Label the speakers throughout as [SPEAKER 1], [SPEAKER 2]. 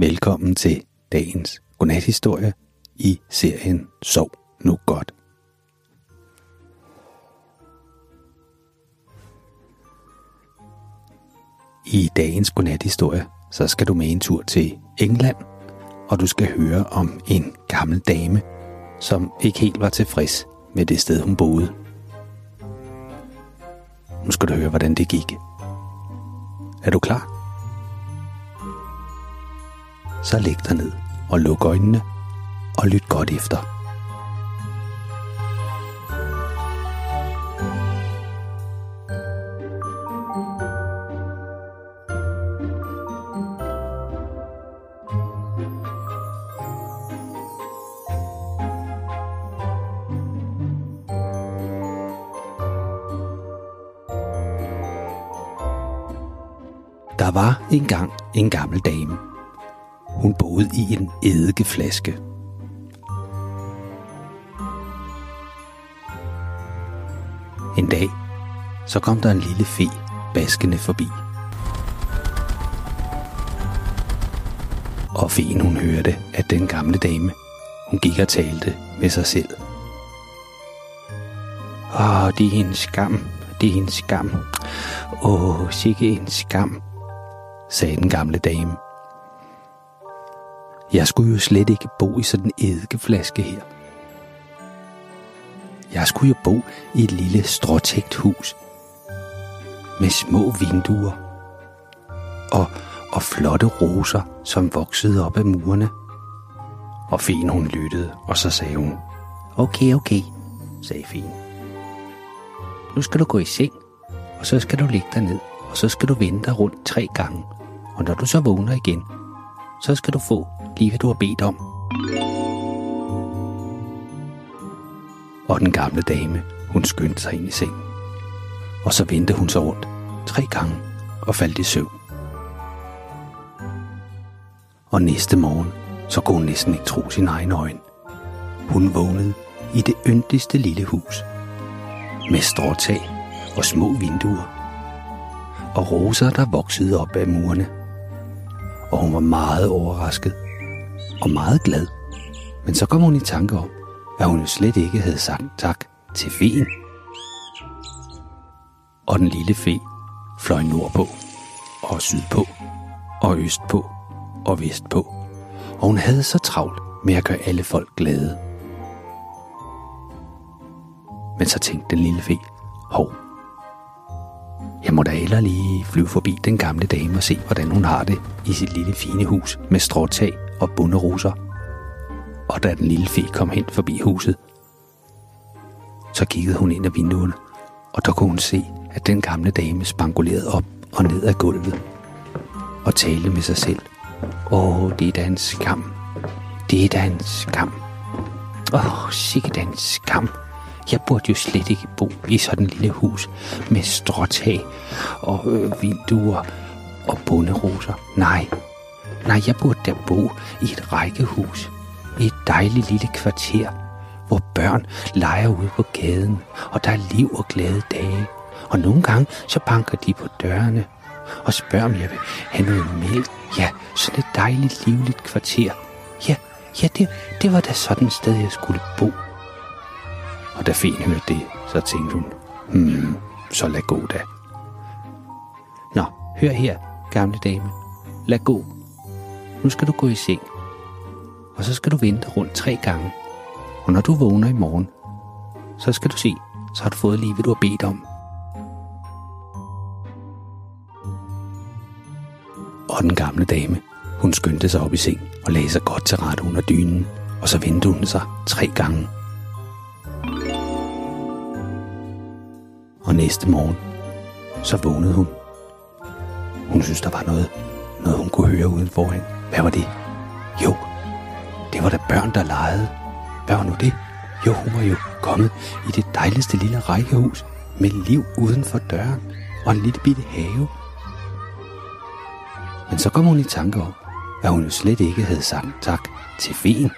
[SPEAKER 1] Velkommen til dagens godnathistorie i serien Sov nu godt. I dagens godnathistorie, så skal du med en tur til England, og du skal høre om en gammel dame, som ikke helt var tilfreds med det sted, hun boede. Nu skal du høre, hvordan det gik. Er du klar? Så læg dig ned og luk øjnene og lyt godt efter. Der var engang en gammel dame. Hun boede i en eddikeflaske. En dag, så kom der en lille fe baskende forbi. Og feen hun hørte, at den gamle dame, hun gik og talte med sig selv. Åh, det er en skam, det er en skam. Åh, sikke en skam, sagde den gamle dame. Jeg skulle jo slet ikke bo i sådan en eddikeflaske her. Jeg skulle jo bo i et lille stråtægt hus med små vinduer og, og flotte roser, som voksede op af murene. Og Fien hun lyttede, og så sagde hun, Okay, okay, sagde Fien. Nu skal du gå i seng, og så skal du ligge dig ned, og så skal du vende dig rundt tre gange. Og når du så vågner igen, så skal du få blive, hvad du har bedt om. Og den gamle dame, hun skyndte sig ind i seng. Og så vendte hun sig rundt tre gange og faldt i søvn. Og næste morgen, så kunne hun næsten ikke tro sin egen øjne. Hun vågnede i det yndigste lille hus. Med stråtag og små vinduer. Og roser, der voksede op af murene. Og hun var meget overrasket og meget glad. Men så kom hun i tanke om, at hun jo slet ikke havde sagt tak til feen. Og den lille fe fløj nordpå, og sydpå, og østpå, og vestpå. Og hun havde så travlt med at gøre alle folk glade. Men så tænkte den lille fe, hov, jeg må da heller lige flyve forbi den gamle dame og se, hvordan hun har det i sit lille fine hus med stråtag og bunderoser. Og da den lille fe kom hen forbi huset, så kiggede hun ind ad vinduerne, og der kunne hun se, at den gamle dame spangulerede op og ned ad gulvet og talte med sig selv. Åh, det er da en skam. Det er da en skam. Åh, sikkert da en skam. Jeg burde jo slet ikke bo i sådan et lille hus med stråtag og øh, vinduer og bunderoser. Nej, nej, jeg burde da bo i et rækkehus. I et dejligt lille kvarter, hvor børn leger ude på gaden, og der er liv og glade dage. Og nogle gange så banker de på dørene og spørger, om jeg vil have noget mælk. Ja, sådan et dejligt livligt kvarter. Ja, ja, det, det var da sådan et sted, jeg skulle bo. Og da Fien hørte det, så tænkte hun, hmm, så lad gå da. Nå, hør her, gamle dame. Lad gå. Nu skal du gå i seng. Og så skal du vente rundt tre gange. Og når du vågner i morgen, så skal du se, så har du fået lige, hvad du har bedt om. Og den gamle dame, hun skyndte sig op i seng og lagde sig godt til rette under dynen, og så vendte hun sig tre gange. Og næste morgen, så vågnede hun. Hun synes, der var noget, noget hun kunne høre uden foran. Hvad var det? Jo, det var da børn, der legede. Hvad var nu det? Jo, hun var jo kommet i det dejligste lille rækkehus med liv uden for døren og en lille bitte have. Men så kom hun i tanke om, at hun jo slet ikke havde sagt tak til feen.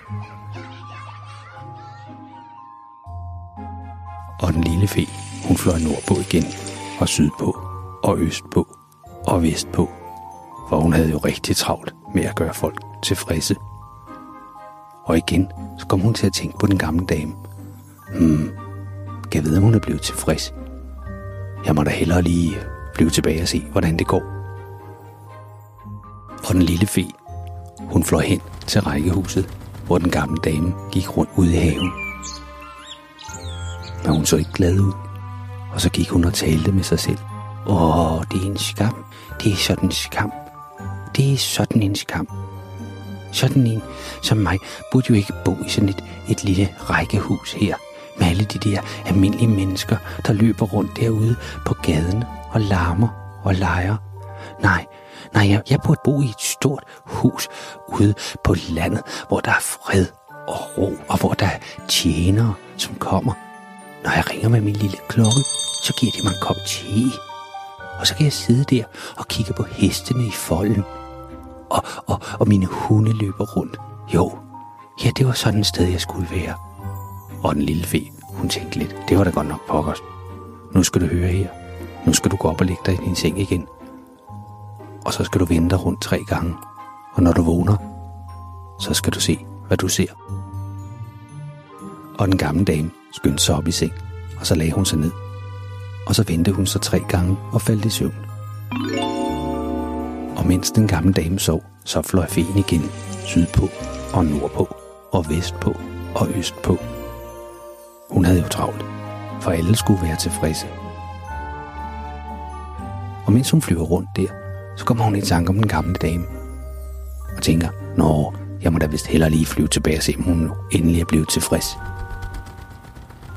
[SPEAKER 1] Og den lille fe, hun fløj nordpå igen, og sydpå, og østpå, og vestpå. For hun havde jo rigtig travlt med at gøre folk tilfredse. Og igen, så kom hun til at tænke på den gamle dame. Hmm, kan jeg vide, om hun er blevet tilfreds? Jeg må da hellere lige flyve tilbage og se, hvordan det går. Og den lille fe, hun fløj hen til rækkehuset, hvor den gamle dame gik rundt ude i haven. Men hun så ikke glad ud, og så gik hun og talte med sig selv. Åh, det er en skam. Det er sådan en skam. Det er sådan en skam. Sådan en som mig burde jo ikke bo i sådan et, et lille rækkehus her, med alle de der almindelige mennesker, der løber rundt derude på gaden og larmer og leger. Nej, nej, jeg, jeg burde bo i et stort hus ude på landet, hvor der er fred og ro, og hvor der er tjenere, som kommer. Når jeg ringer med min lille klokke, så giver de mig en kop te. Og så kan jeg sidde der og kigge på hestene i folden. Og, og, og mine hunde løber rundt. Jo, ja, det var sådan et sted, jeg skulle være. Og den lille fe, hun tænkte lidt, det var da godt nok pokkers. Nu skal du høre her. Nu skal du gå op og lægge dig i din seng igen. Og så skal du vende dig rundt tre gange. Og når du vågner, så skal du se, hvad du ser. Og den gamle dame skyndte sig op i seng, og så lagde hun sig ned. Og så vendte hun sig tre gange og faldt i søvn. Mens den gamle dame sov, så fløj feen igen sydpå og nordpå og vestpå og østpå. Hun havde jo travlt, for alle skulle være tilfredse. Og mens hun flyver rundt der, så kommer hun i tanke om den gamle dame. Og tænker, nå, jeg må da vist hellere lige flyve tilbage og se, om hun nu endelig er blevet tilfreds.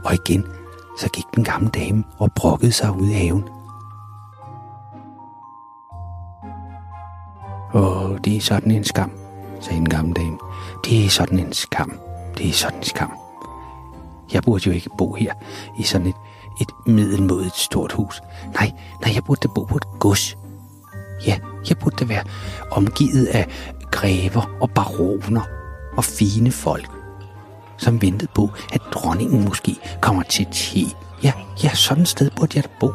[SPEAKER 1] Og igen, så gik den gamle dame og brokkede sig ud i haven. Åh, det er sådan en skam, sagde en gammel dame. Det er sådan en skam. Det er sådan en skam. Jeg burde jo ikke bo her i sådan et, et middelmodigt stort hus. Nej, nej, jeg burde da bo på et gods. Ja, jeg burde da være omgivet af grever og baroner og fine folk, som ventede på, at dronningen måske kommer til te. Ja, ja, sådan et sted burde jeg da bo.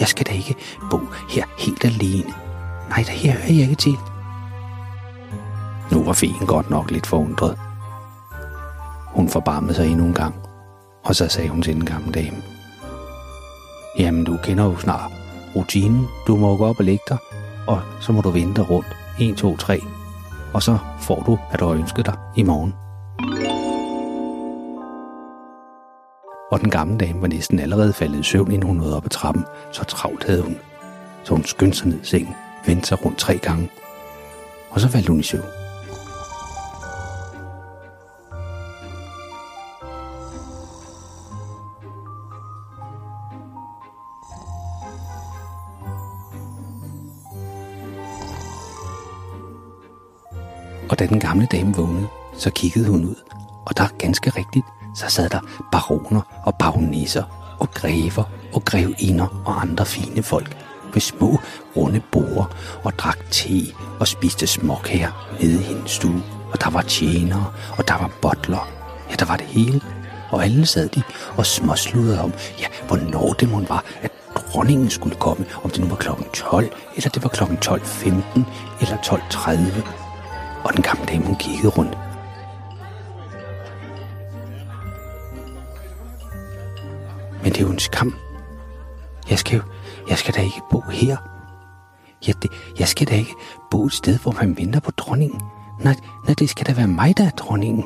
[SPEAKER 1] Jeg skal da ikke bo her helt alene. Nej, der her hører jeg ikke til. Nu var feen godt nok lidt forundret. Hun forbarmede sig endnu en gang, og så sagde hun til den gamle dame. Jamen, du kender jo snart rutinen. Du må gå op og lægge dig, og så må du vente rundt. 1, 2, 3. Og så får du, hvad du har ønsket dig i morgen. Og den gamle dame var næsten allerede faldet i søvn, inden hun nåede op ad trappen. Så travlt havde hun. Så hun skyndte sig ned i sengen, vendte sig rundt tre gange. Og så faldt hun i søvn. Da den gamle dame vågnede, så kiggede hun ud. Og der ganske rigtigt, så sad der baroner og baronisser og grever og grevinder og andre fine folk ved små runde borde og drak te og spiste småkager nede i hendes stue. Og der var tjenere, og der var bottler. Ja, der var det hele. Og alle sad de og småsludrede om, ja, hvornår det måtte var, at dronningen skulle komme, om det nu var klokken 12, eller det var klokken 12.15, eller 12.30. Og den gamle dame, hun kiggede rundt. Men det er jo en skam. Jeg skal jo, jeg skal da ikke bo her. Jeg, det, jeg skal da ikke bo et sted, hvor man venter på dronningen. Nej, nej, det skal da være mig, der er dronningen.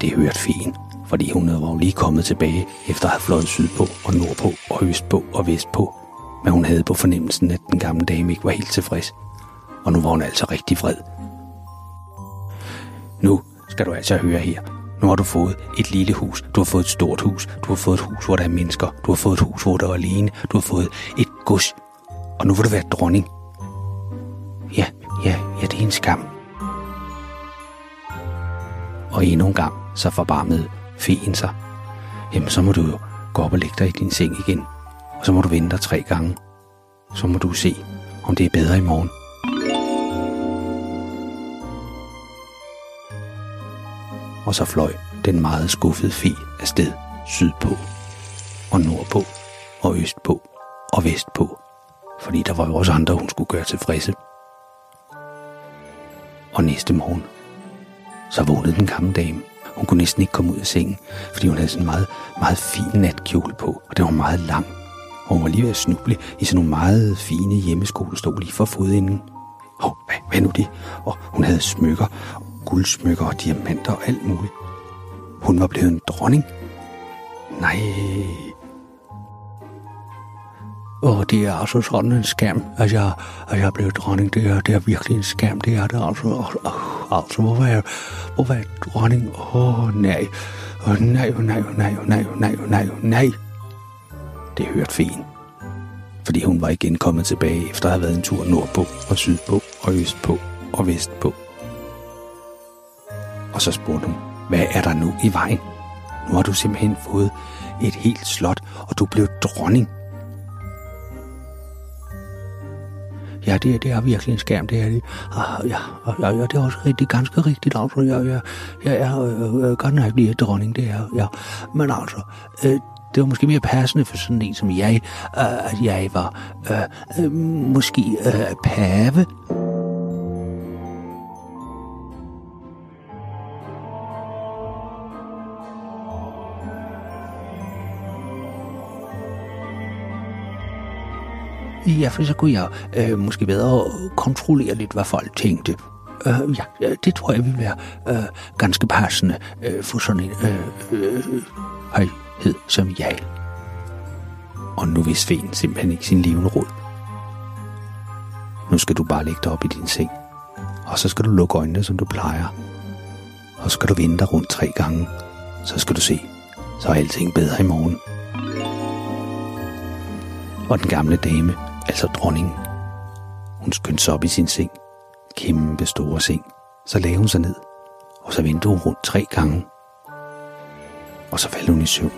[SPEAKER 1] Det hørte fint, fordi hun var jo lige kommet tilbage, efter at have fløjet sydpå og nordpå og østpå og vestpå. Men hun havde på fornemmelsen, at den gamle dame ikke var helt tilfreds. Og nu var hun altså rigtig vred. Nu skal du altså høre her. Nu har du fået et lille hus, du har fået et stort hus, du har fået et hus, hvor der er mennesker, du har fået et hus, hvor der er alene, du har fået et gods, og nu vil du være dronning. Ja, ja, ja, det er en skam. Og endnu en gang, så forbarmede feen sig. Jamen, så må du jo gå op og lægge dig i din seng igen, og så må du vente dig tre gange. Så må du se, om det er bedre i morgen. Og så fløj den meget skuffede fi afsted sydpå og nordpå og østpå og vestpå, fordi der var jo også andre, hun skulle gøre tilfredse. Og næste morgen, så vågnede den gamle dame. Hun kunne næsten ikke komme ud af sengen, fordi hun havde sådan en meget, meget fin natkjole på, og den var meget lang. Og hun var lige ved at snuble i sådan nogle meget fine hjemmeskolestol lige for fodenden. Åh, oh, hvad, hvad nu det? Og hun havde smykker, guldsmykker og diamanter og alt muligt. Hun var blevet en dronning. Nej. Åh, det er altså sådan en skam, at jeg, at jeg blev dronning. Det er, det er virkelig en skam, det er det altså. Oh, altså, hvor var jeg, hvor var jeg dronning? Åh, oh, nej. Åh, oh, nej, oh, nej, oh, nej, oh, nej, oh, nej, oh, nej, oh, nej. Det hørte fint. Fordi hun var igen kommet tilbage efter at have været en tur nordpå og sydpå og østpå og vestpå. Og så spurgte hun, hvad er der nu i vejen? Nu har du simpelthen fået et helt slot, og du blev dronning. Ja, det, det er virkelig en skærm, det er det. Ah, ja, ah, ja, ja, det er også rigtig, ganske rigtigt, altså. Jeg, ja, jeg er øh, øh, godt nok lige dronning, det er, ja. Men altså, øh, det var måske mere passende for sådan en som jeg, øh, at jeg var øh, øh, måske øh, pave. Ja, for så kunne jeg øh, måske bedre kontrollere lidt, hvad folk tænkte. Øh, ja, øh, det tror jeg ville være øh, ganske passende øh, for sådan en øh, øh, højhed som jeg. Og nu vidste Fen simpelthen ikke sin levende råd. Nu skal du bare lægge dig op i din seng. Og så skal du lukke øjnene, som du plejer. Og så skal du vende dig rundt tre gange. Så skal du se, så er alting bedre i morgen. Og den gamle dame altså dronningen. Hun skyndte sig op i sin seng. Kæmpe store seng. Så lagde hun sig ned, og så vendte hun rundt tre gange. Og så faldt hun i søvn.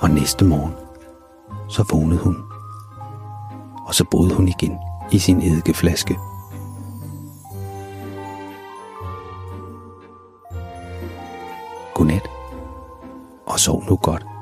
[SPEAKER 1] Og næste morgen, så vågnede hun. Og så boede hun igen i sin eddikeflaske. flaske sov nu godt.